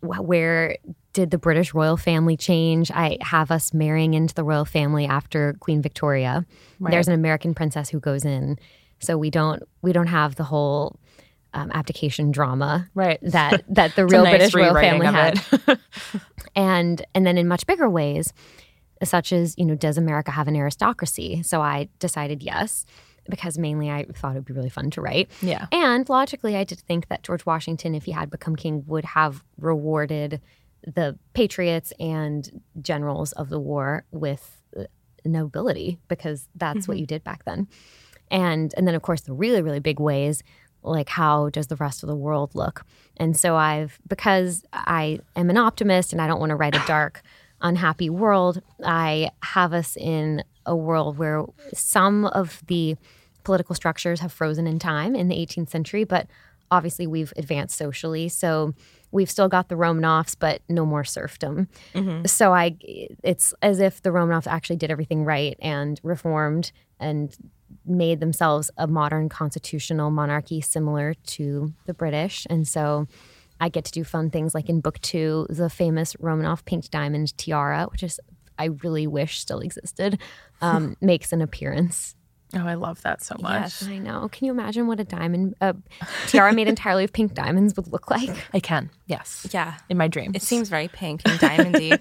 where did the British royal family change? I have us marrying into the royal family after Queen Victoria. There's an American princess who goes in, so we don't we don't have the whole um, abdication drama Right. that that the real nice British royal family had. and and then in much bigger ways such as you know does america have an aristocracy? So i decided yes because mainly i thought it would be really fun to write. Yeah. and logically i did think that george washington if he had become king would have rewarded the patriots and generals of the war with uh, nobility because that's what you did back then and and then of course the really really big ways like how does the rest of the world look? And so i've because i am an optimist and i don't want to write a dark unhappy world i have us in a world where some of the political structures have frozen in time in the 18th century but obviously we've advanced socially. So we've still got the romanovs but no more serfdom. Mm-hmm. So i it's as if the romanovs actually did everything right and reformed and made themselves a modern constitutional monarchy similar to the british. And so i get to do fun things like in book two the famous romanov pink diamond tiara which is i really wish still existed um, makes an appearance Oh, I love that so much. Yes, i know can you imagine what a diamond a tiara made entirely of pink diamonds would look like I can. Yes. Yeah. In my dreams. It seems very pink and diamondy.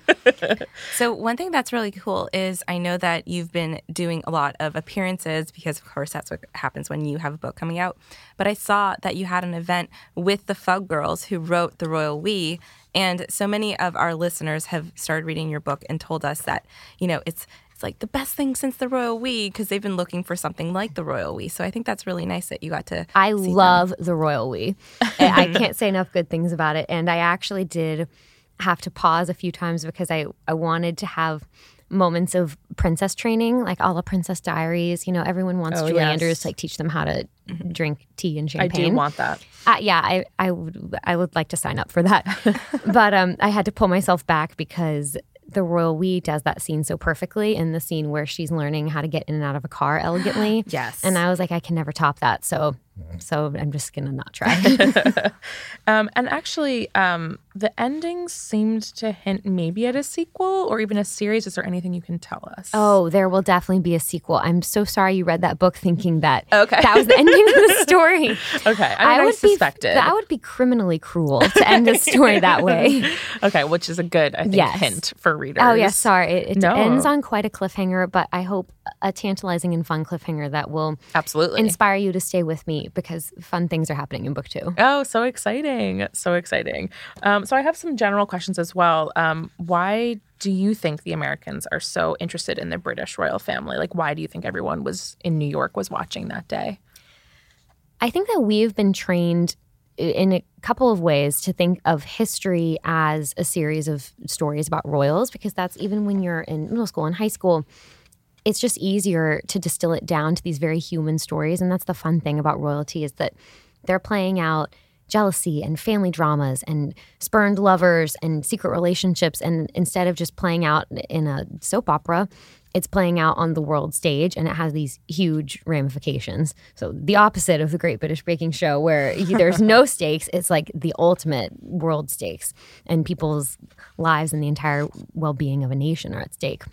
so one thing that's really cool is I know that you've been doing a lot of appearances because of course that's what happens when you have a book coming out. But I saw that you had an event with the Fug Girls who wrote The Royal We and so many of our listeners have started reading your book and told us that, you know, it's it's like the best thing since the Royal We because they've been looking for something like the Royal We. So I think that's really nice that you got to I see them. love the Royal We. I I can't say enough good things about it. And I actually did have to pause a few times because I, I wanted to have moments of princess training, like all the Princess Diaries. You know, everyone wants Oh, Julie yes. Andrews to like teach them how to drink tea and champagne. I do want that. Uh, yeah, I, I would I would like to sign up for that, but um, I had to pull myself back because the royal we does that scene so perfectly in the scene where she's learning how to get in and out of a car elegantly. Yes. and I was like, I can never top that. So, so I'm just gonna not try. Um, and actually, um, the ending seemed to hint maybe at a sequel or even a series. Is there anything you can tell us? oh, there will definitely be a sequel. I'm so sorry you read that book thinking that Okay. that was the ending of the story. okay. I, mean, I, would suspected. be that would be criminally cruel to end the story that way. okay, which is a good, I think, Yes. hint for readers. Oh yeah, sorry. It, it No. ends on quite a cliffhanger, but I hope a tantalizing and fun cliffhanger that will Absolutely. inspire you to stay with me because fun things are happening in book two. Oh, so exciting. So exciting. Um, so I have some general questions as well. Um, why do you think the Americans are so interested in the British royal family? Like, why do you think everyone was in New York was watching that day? I think that we've been trained in a couple of ways to think of history as a series of stories about royals because that's even when you're in middle school and high school it's just easier to distill it down to these very human stories. And that's the fun thing about royalty is that they're playing out jealousy and family dramas and spurned lovers and secret relationships. And instead of just playing out in a soap opera it's playing out on the world stage and it has these huge ramifications. So the opposite of the great british baking show where there's no stakes it's like the ultimate world stakes and people's lives and the entire well-being of a nation are at stake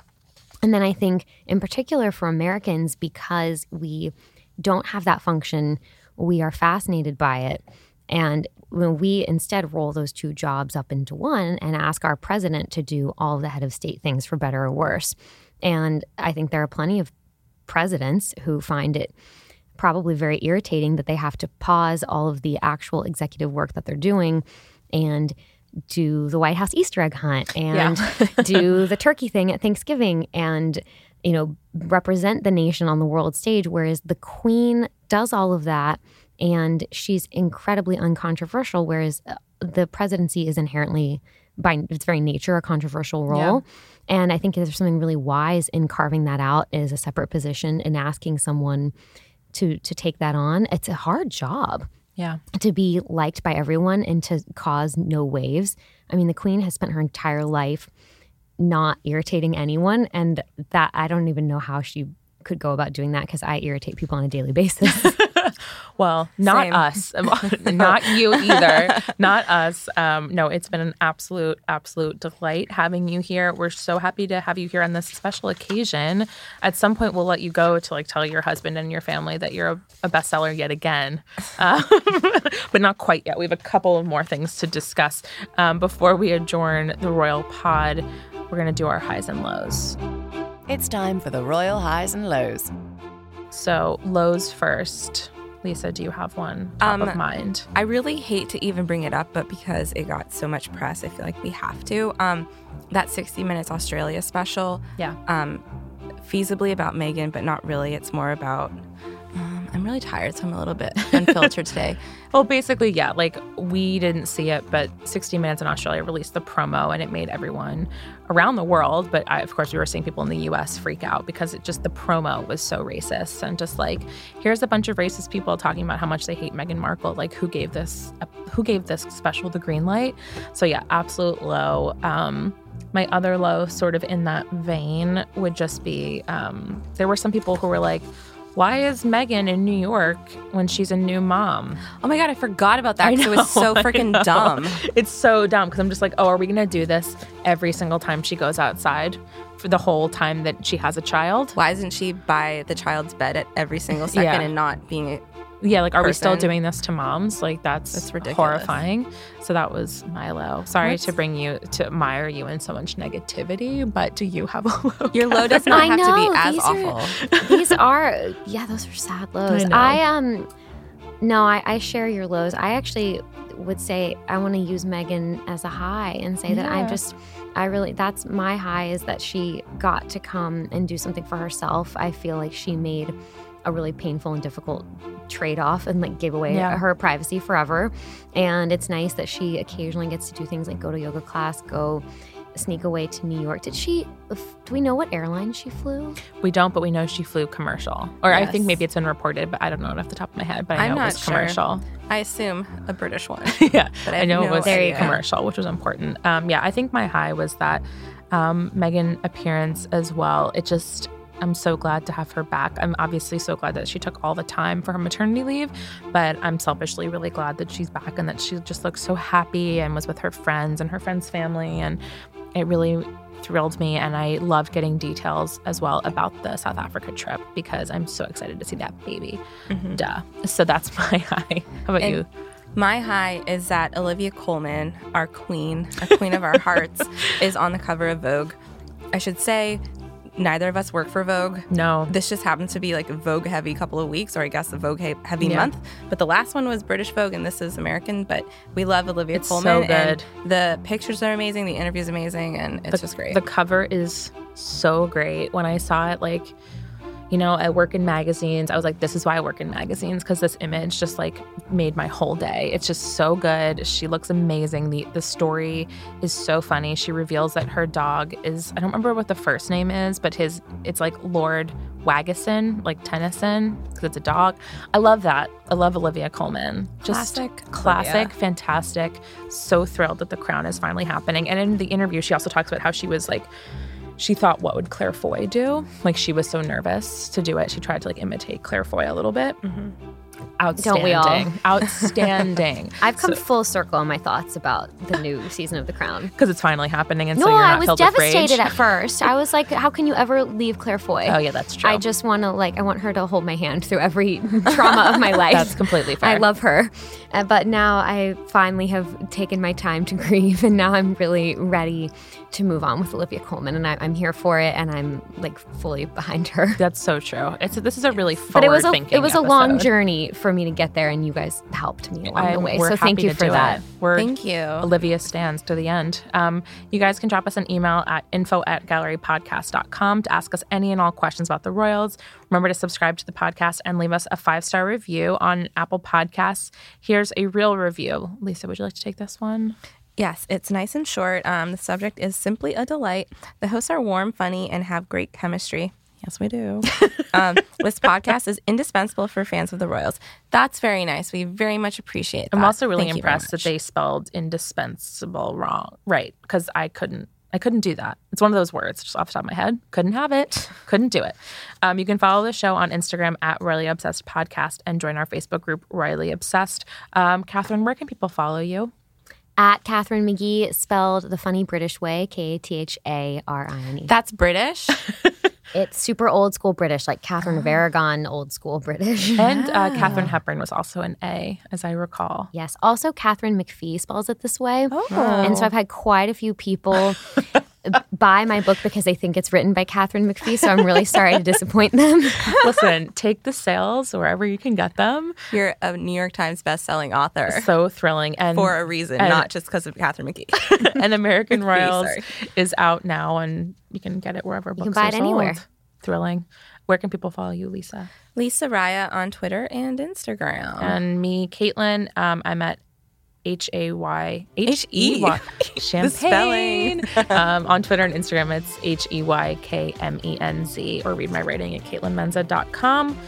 and then I think, in particular for Americans, because we don't have that function, we are fascinated by it. And when we instead roll those two jobs up into one and ask our president to do all the head of state things for better or worse. And I think there are plenty of presidents who find it probably very irritating that they have to pause all of the actual executive work that they're doing and do the White House Easter egg hunt and do the turkey thing at Thanksgiving and you know represent the nation on the world stage whereas the queen does all of that and she's incredibly uncontroversial whereas uh, the presidency is inherently by its very nature a controversial role. And i think there's something really wise in carving that out as a separate position and asking someone to to take that on. It's a hard job Yeah. to be liked by everyone and to cause no waves. I mean, the queen has spent her entire life not irritating anyone, and that I don't even know how she could go about doing that because I irritate people on a daily basis. Well, not Same. us, not you either, not us. Um, no, it's been an absolute, absolute delight having you here. We're so happy to have you here on this special occasion. At some point, we'll let you go to like tell your husband and your family that you're a, a bestseller yet again, um, but not quite yet. We have a couple of more things to discuss um, before we adjourn the Royal Pod. We're gonna do our highs and lows. It's time for the Royal Highs and Lows. So lows first. Lisa, do you have one top of Um, mind? I really hate to even bring it up, but because it got so much press, I feel like we have to. Um, that 60 Minutes Australia special, Yeah. um, feasibly about Meghan, but not really. It's more about. I'm really tired, so I'm a little bit unfiltered today. Well, basically, yeah. Like we didn't see it, but 60 Minutes in Australia released the promo, and it made everyone around the world. But I, of course, we were seeing people in the U.S. freak out because it just the promo was so racist, and just like here's a bunch of racist people talking about how much they hate Meghan Markle. Like who gave this? Who gave this special the green light? So yeah, absolute low. Um, my other low, sort of in that vein, would just be um, there were some people who were like. Why is Meghan in New York when she's a new mom? Oh my god, I forgot about that. I 'cause it was so freaking dumb. It's so dumb because I'm just like, oh, are we gonna do this every single time she goes outside for the whole time that she has a child? Why isn't she by the child's bed at every single second Yeah. and not being? Yeah, like, are we still doing this to moms? Like, that's, That's ridiculous. horrifying. So that was my low. Sorry What's- to bring you to admire you in so much negativity, but do you have a low? Your low does not I have to be as these are- awful. These are yeah, those are sad lows. know. I, um no, I, I share your lows. I actually would say I want to use Meghan as a high and say that I'm just I really that's my high is that she got to come and do something for herself. I feel like she made a really painful and difficult trade-off and like gave away Yeah. her privacy forever. And it's nice that she occasionally gets to do things like go to yoga class, go sneak away to New York. Did she do we know what airline she flew? We don't, but we know she flew commercial. Or I think maybe it's been reported, but I don't know it off the top of my head. But I I'm know it was sure. commercial. I assume a British one. yeah, But I I, know no it was idea. commercial, which was important. Um, yeah, I think my high was that um, Meghan appearance as well. It just, I'm so glad to have her back. I'm obviously so glad that she took all the time for her maternity leave, but I'm selfishly really glad that she's back and that she just looks so happy and was with her friends and her friends' family, and it really thrilled me and I loved getting details as well about the South Africa trip because I'm so excited to see that baby. Mm-hmm. Duh. So that's my high. How about And- you? My high is that Olivia Colman, our queen, a queen of our hearts, is on the cover of Vogue. I should say, neither of us work for Vogue. No. This just happens to be like a Vogue heavy couple of weeks, or I guess a Vogue heavy Yeah. month. But the last one was British Vogue, and this is American. But we love Olivia It's so good. And the pictures are amazing, the interview is amazing, and it's the, just great. The cover is so great. When I saw it, like, you know, I work in magazines. I was like, this is why I work in magazines because this image just like made my whole day. It's just so good. She looks amazing. The the story is so funny. She reveals that her dog is I don't remember what the first name is, but his it's like Lord Wagison, like Tennyson, because it's a dog. I love that. I love Olivia Colman. Just Classic classic, Olivia. fantastic. So thrilled that the crown is finally happening. And in the interview, she also talks about how she was like she thought what would Claire Foy do? Like she was so nervous to do it. She tried to like imitate Claire Foy a little bit. Outstanding. Don't we all? Outstanding. I've come full circle on my thoughts about the new season of The Crown. because it's finally happening, and no, so you're not I was filled with rage. devastated at first. I was like, how can you ever leave Claire Foy? Oh yeah, that's true. I just want to like I want her to hold my hand through every trauma of my life. that's completely fair. I love her. Uh, but now I finally have taken my time to grieve and now I'm really ready to move on with Olivia Colman and I, I'm here for it and I'm like fully behind her. That's so true. It's this is a really But it was a forward-thinking it was a long journey for me to get there and you guys helped me along I- the way. So thank you for that. it. We're Thank you. Olivia stands to the end. Um, you guys can drop us an email at info at gallerypodcast.com to ask us any and all questions about the Royals. Remember to subscribe to the podcast and leave us a five star review on Apple Podcasts. Here's a real review. Lisa, would you like to take this one? Yes, it's nice and short. Um, the subject is simply a delight. The hosts are warm, funny, and have great chemistry. Yes, we do. um, this podcast is indispensable for fans of the Royals. That's very nice. We very much appreciate that. I'm also really Thank impressed that they spelled indispensable wrong. Right. Because I couldn't. I couldn't do that. It's one of those words just off the top of my head. Couldn't have it. Couldn't do it. Um, you can follow the show on Instagram at Royally Obsessed Podcast and join our Facebook group, Royally Obsessed. Um, Katharine, where can people follow you? At Katharine McGee, spelled the funny British way, K A T H A R I N E. That's British. It's super old school British, like Catherine of Aragon, old school British. And uh, Katharine Hepburn was also an A, as I recall. Yes. Also, Katharine McPhee spells it this way. Oh. And so I've had quite a few people buy my book because they think it's written by Katharine McPhee. So I'm really sorry to disappoint them. Listen, take the sales wherever you can get them. You're a New York Times best-selling author So thrilling. And for a reason, and- not just because of Katharine McGee. and American McPhee, Royals sorry. is out now, and you can get it wherever books can buy are it anywhere. sold. Thrilling. Where can people follow you, Lisa? Lisa Raya on Twitter and Instagram. And me, Kaitlin. Um, I'm at H A Y H E. Y Champagne. spelling. um, on Twitter and Instagram, it's H E Y K M E N Z, or read my writing at KaitlinMenza.com.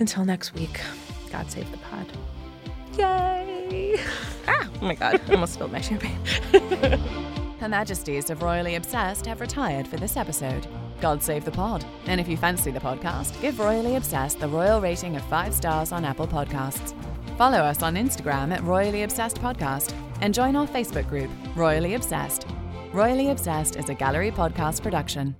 Until next week, God save the pod. Yay! ah, oh my God, I almost spilled my champagne. Her Majesties of Royally Obsessed have retired for this episode. God save the pod. And if you fancy the podcast, give Royally Obsessed the royal rating of five stars on Apple Podcasts. Follow us on Instagram at Royally Obsessed Podcast and join our Facebook group, Royally Obsessed. Royally Obsessed is a gallery podcast production.